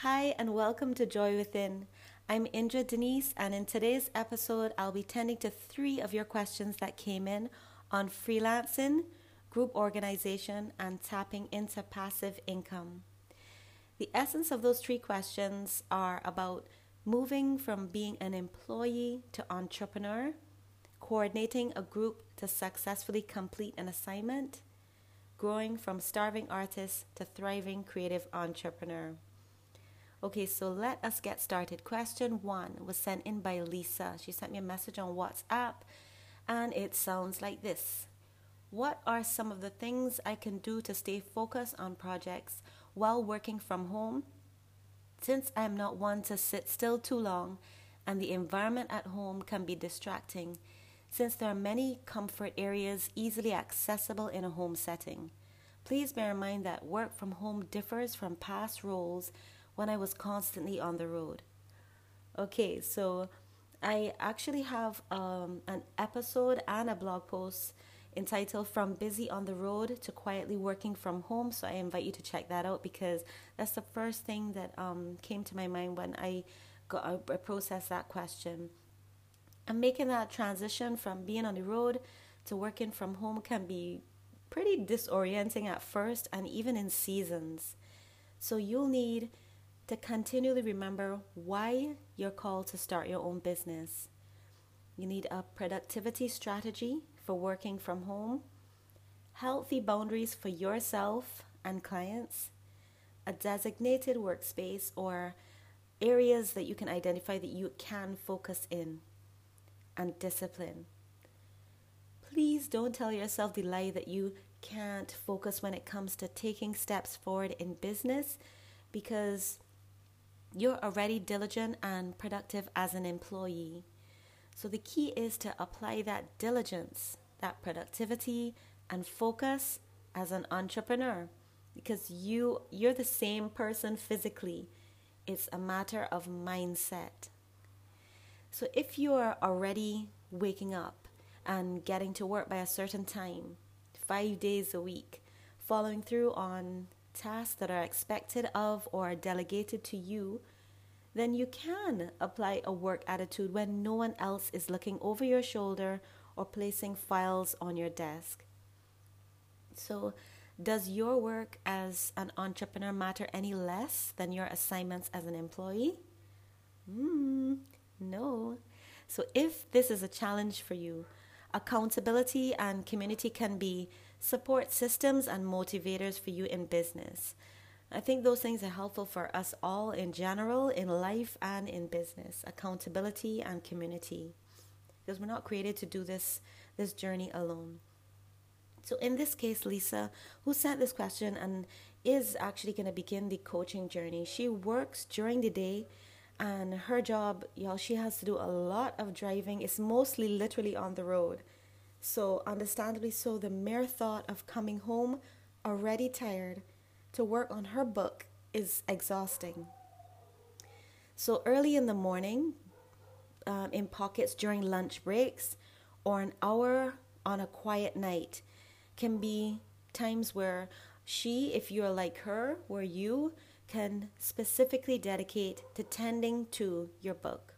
Hi, and welcome to Joy Within. I'm Indra Denise, and in today's episode, I'll be tending to three of your questions that came in on freelancing, group organization, and tapping into passive income. The essence of those three questions are about moving from being an employee to entrepreneur, coordinating a group to successfully complete an assignment, growing from starving artist to thriving creative entrepreneur. Okay, so let us get started. Question one was sent in by Lisa. She sent me a message on WhatsApp and it sounds like this What are some of the things I can do to stay focused on projects while working from home? Since I am not one to sit still too long and the environment at home can be distracting, since there are many comfort areas easily accessible in a home setting. Please bear in mind that work from home differs from past roles when I was constantly on the road. Okay, so I actually have um, an episode and a blog post entitled From Busy on the Road to Quietly Working from Home. So I invite you to check that out because that's the first thing that um, came to my mind when I got I processed that question. And making that transition from being on the road to working from home can be pretty disorienting at first and even in seasons. So you'll need to continually remember why you're called to start your own business. You need a productivity strategy for working from home, healthy boundaries for yourself and clients, a designated workspace or areas that you can identify that you can focus in, and discipline. Please don't tell yourself the lie that you can't focus when it comes to taking steps forward in business because you're already diligent and productive as an employee. So the key is to apply that diligence, that productivity and focus as an entrepreneur because you you're the same person physically. It's a matter of mindset. So if you are already waking up and getting to work by a certain time, 5 days a week, following through on tasks that are expected of or delegated to you, then you can apply a work attitude when no one else is looking over your shoulder or placing files on your desk. So, does your work as an entrepreneur matter any less than your assignments as an employee? Mm, no. So, if this is a challenge for you, accountability and community can be support systems and motivators for you in business. I think those things are helpful for us all in general, in life and in business. Accountability and community. Because we're not created to do this this journey alone. So in this case, Lisa, who sent this question and is actually going to begin the coaching journey, she works during the day and her job, y'all, she has to do a lot of driving. It's mostly literally on the road. So, understandably so, the mere thought of coming home already tired to work on her book is exhausting. So, early in the morning, um, in pockets during lunch breaks, or an hour on a quiet night can be times where she, if you're like her, where you can specifically dedicate to tending to your book.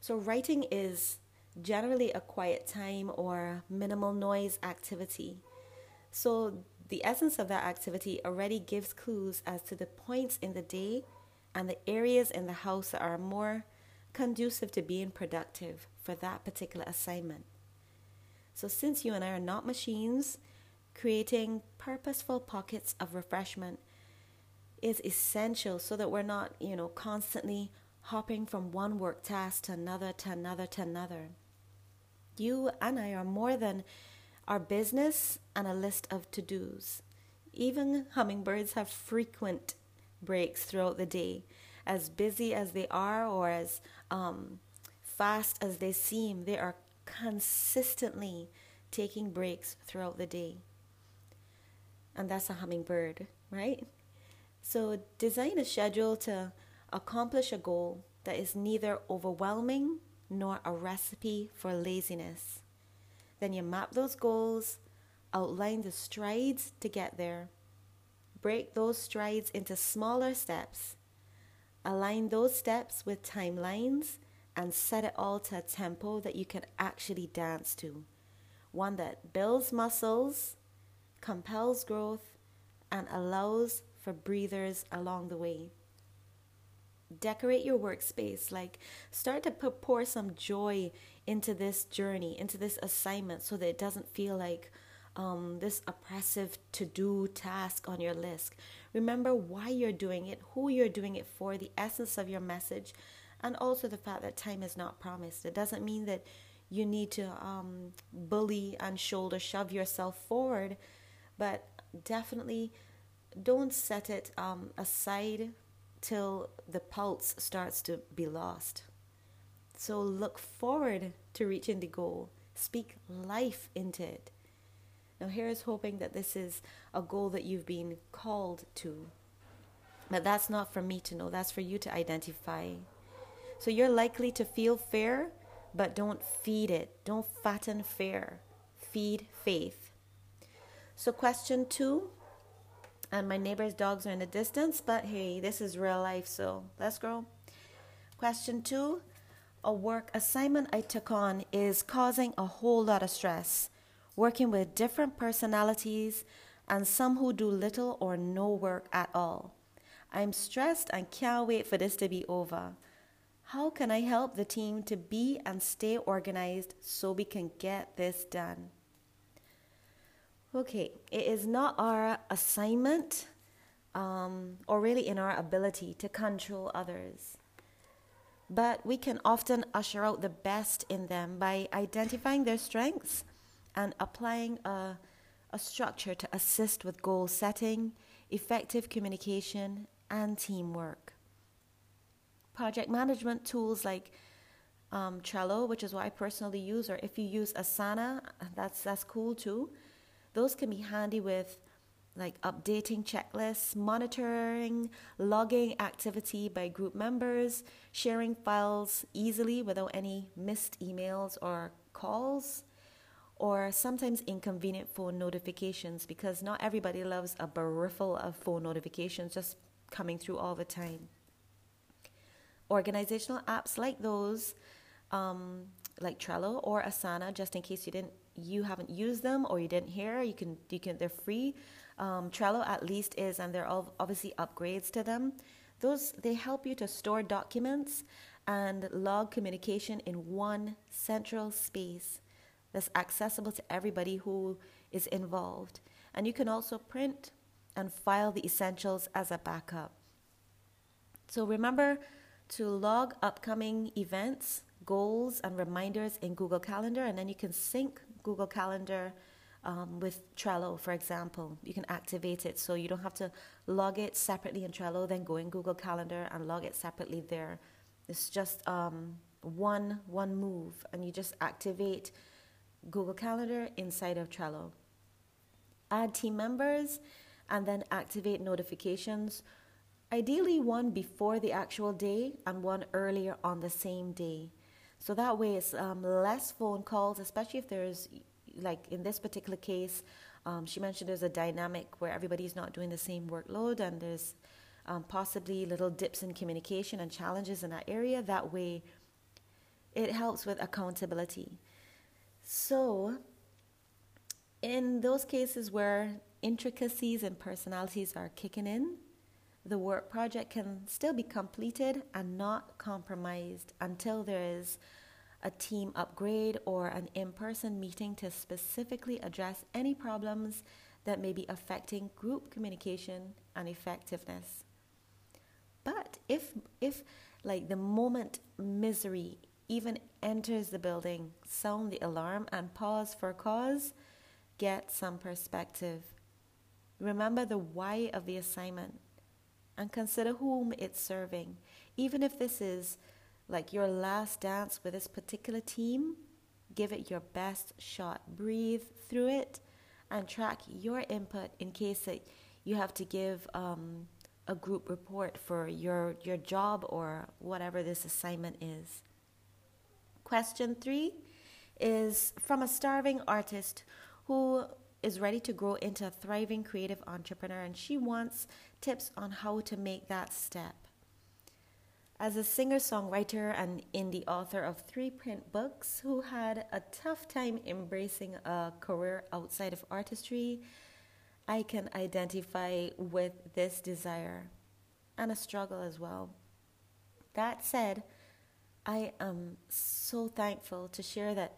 So, writing is generally a quiet time or minimal noise activity. So, the essence of that activity already gives clues as to the points in the day and the areas in the house that are more conducive to being productive for that particular assignment. So, since you and I are not machines, creating purposeful pockets of refreshment is essential so that we're not, you know, constantly hopping from one work task to another, to another, to another. You and I are more than our business and a list of to dos. Even hummingbirds have frequent breaks throughout the day. As busy as they are, or as um, fast as they seem, they are consistently taking breaks throughout the day. And that's a hummingbird, right? So design a schedule to accomplish a goal that is neither overwhelming nor a recipe for laziness. Then you map those goals, outline the strides to get there, break those strides into smaller steps, Align those steps with timelines and set it all to a tempo that you can actually dance to. One that builds muscles, compels growth, and allows for breathers along the way. Decorate your workspace, like start to pour some joy into this journey, into this assignment, so that it doesn't feel like um, this oppressive to do task on your list. Remember why you're doing it, who you're doing it for, the essence of your message, and also the fact that time is not promised. It doesn't mean that you need to um, bully and shoulder shove yourself forward, but definitely don't set it um, aside till the pulse starts to be lost. So look forward to reaching the goal. Speak life into it. Now, here is hoping that this is a goal that you've been called to. But that's not for me to know, that's for you to identify. So you're likely to feel fear, but don't feed it. Don't fatten fear. Feed faith. So, question two, and my neighbor's dogs are in the distance, but hey, this is real life, so let's go. Question two a work assignment I took on is causing a whole lot of stress working with different personalities and some who do little or no work at all. I'm stressed and can't wait for this to be over. How can I help the team to be and stay organized so we can get this done? Okay, it is not our assignment um, or really in our ability to control others. But we can often usher out the best in them by identifying their strengths and applying a, a structure to assist with goal setting, effective communication, and teamwork. Project management tools like um, Trello, which is what I personally use, or if you use Asana, that's that's cool too. Those can be handy with like updating checklists, monitoring, logging activity by group members, sharing files easily without any missed emails or calls, or sometimes inconvenient phone notifications because not everybody loves a bariffle of phone notifications just coming through all the time. Organizational apps like those, um, like Trello or Asana, just in case you didn't, you haven't used them or you didn't hear, you can, you can, they're free. Um, Trello at least is, and there are all obviously upgrades to them. Those they help you to store documents and log communication in one central space that's accessible to everybody who is involved. And you can also print and file the essentials as a backup. So remember to log upcoming events, goals, and reminders in Google Calendar, and then you can sync Google Calendar um, with Trello, for example. You can activate it so you don't have to log it separately in Trello, then go in Google Calendar and log it separately there. It's just um, one one move, and you just activate Google Calendar inside of Trello. Add team members and then activate notifications. Ideally, one before the actual day and one earlier on the same day. So that way, it's um, less phone calls, especially if there's, like in this particular case, um, she mentioned there's a dynamic where everybody's not doing the same workload and there's um, possibly little dips in communication and challenges in that area. That way, it helps with accountability. So, in those cases where intricacies and personalities are kicking in, the work project can still be completed and not compromised until there is a team upgrade or an in person meeting to specifically address any problems that may be affecting group communication and effectiveness. But if, if like the moment misery even enters the building, sound the alarm, and pause for cause, get some perspective. Remember the why of the assignment and consider whom it's serving. Even if this is like your last dance with this particular team, give it your best shot. Breathe through it and track your input in case that you have to give um, a group report for your, your job or whatever this assignment is. Question three is from a starving artist who is ready to grow into a thriving creative entrepreneur, and she wants tips on how to make that step. As a singer songwriter and indie author of three print books who had a tough time embracing a career outside of artistry, I can identify with this desire and a struggle as well. That said, I am so thankful to share that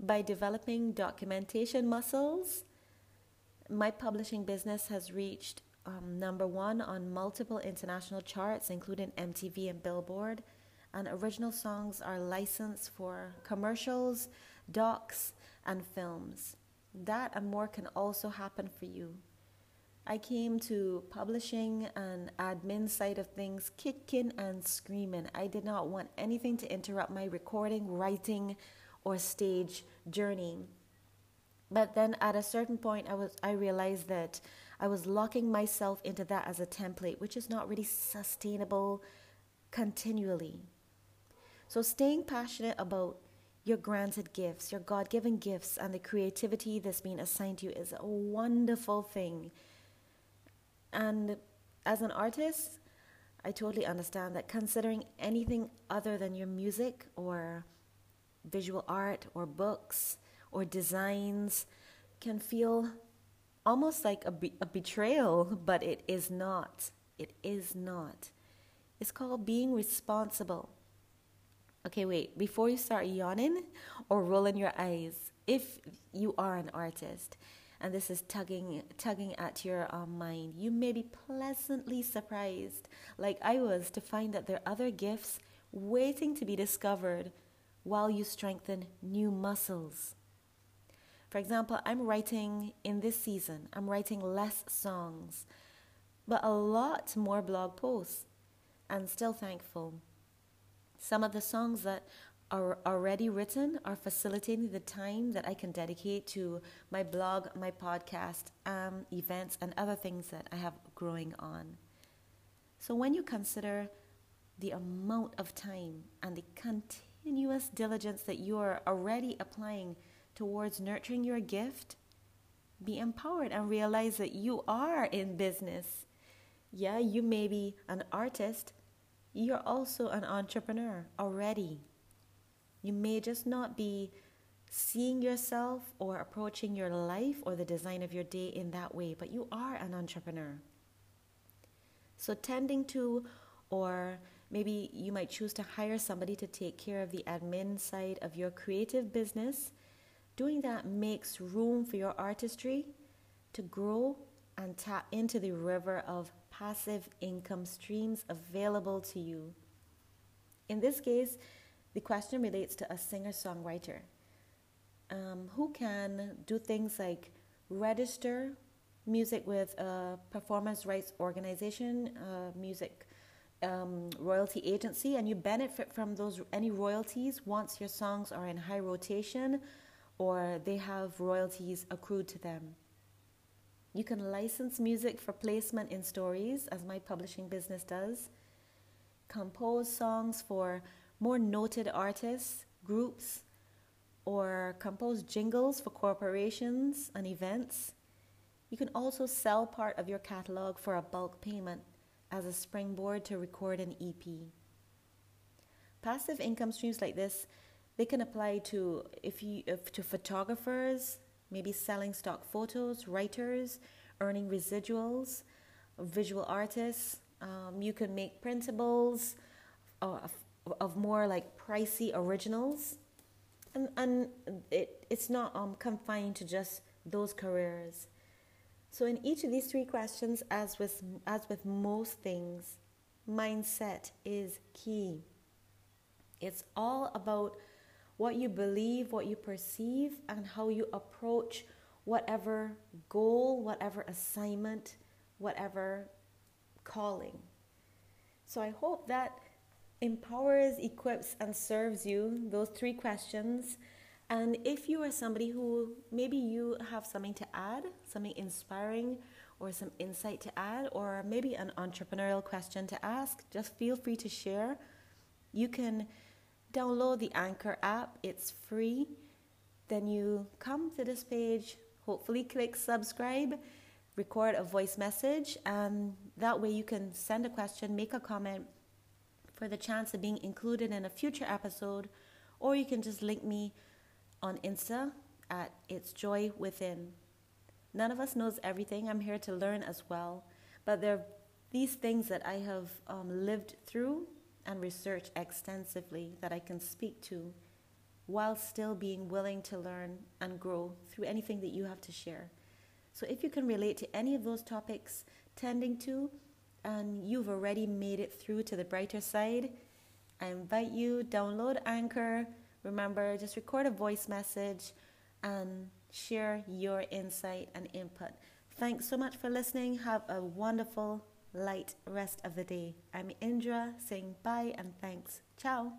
by developing documentation muscles, my publishing business has reached um, number one on multiple international charts, including MTV and Billboard. And original songs are licensed for commercials, docs, and films. That and more can also happen for you. I came to publishing and admin side of things kicking and screaming. I did not want anything to interrupt my recording, writing, or stage journey. But then at a certain point I was I realized that I was locking myself into that as a template, which is not really sustainable continually. So, staying passionate about your granted gifts, your God given gifts, and the creativity that's been assigned to you is a wonderful thing. And as an artist, I totally understand that considering anything other than your music or visual art or books or designs can feel almost like a, be- a betrayal, but it is not. It is not. It's called being responsible. Okay, wait, before you start yawning or rolling your eyes, if you are an artist and this is tugging tugging at your um, mind, you may be pleasantly surprised, like I was, to find that there are other gifts waiting to be discovered while you strengthen new muscles. For example, I'm writing in this season, I'm writing less songs, but a lot more blog posts, and still thankful. Some of the songs that are already written are facilitating the time that I can dedicate to my blog, my podcast, um, events, and other things that I have growing on. So when you consider the amount of time and the continuous diligence that you are already applying towards nurturing your gift, be empowered and realize that you are in business. Yeah, you may be an artist, you're also an entrepreneur already. You may just not be seeing yourself or approaching your life or the design of your day in that way, but you are an entrepreneur. So, tending to, or maybe you might choose to hire somebody to take care of the admin side of your creative business Doing that makes room for your artistry to grow and tap into the river of passive income streams available to you. In this case, the question relates to a singer songwriter um, who can do things like register music with a performance rights organization, music um, royalty agency, and you benefit from those any royalties once your songs are in high rotation or they have royalties accrued to them. You can license music for placement in stories, as my publishing business does, compose songs for more noted artists, groups, or compose jingles for corporations and events. You can also sell part of your catalog for a bulk payment as a springboard to record an EP. Passive income streams like this they can apply to if you if to photographers, maybe selling stock photos, writers, earning residuals, visual artists. Um, you can make printables of, of more like pricey originals, and and it it's not um, confined to just those careers. So in each of these three questions, as with as with most things, mindset is key. It's all about what you believe, what you perceive, and how you approach whatever goal, whatever assignment, whatever calling. So I hope that empowers, equips, and serves you those three questions. And if you are somebody who maybe you have something to add, something inspiring, or some insight to add, or maybe an entrepreneurial question to ask, just feel free to share. You can download the Anchor app, it's free. Then you come to this page, hopefully, click subscribe, record a voice message, and that way you can send a question, make a comment for the chance of being included in a future episode, or you can just link me on Insta at It's Joy Within. None of us knows everything. I'm here to learn as well. But there are these things that I have um, lived through and research extensively that I can speak to while still being willing to learn and grow through anything that you have to share. So if you can relate to any of those topics tending to, and you've already made it through to the brighter side, I invite you download Anchor. Remember, just record a voice message and share your insight and input. Thanks so much for listening. Have a wonderful, light rest of the day. I'm Indra saying bye and thanks. Ciao.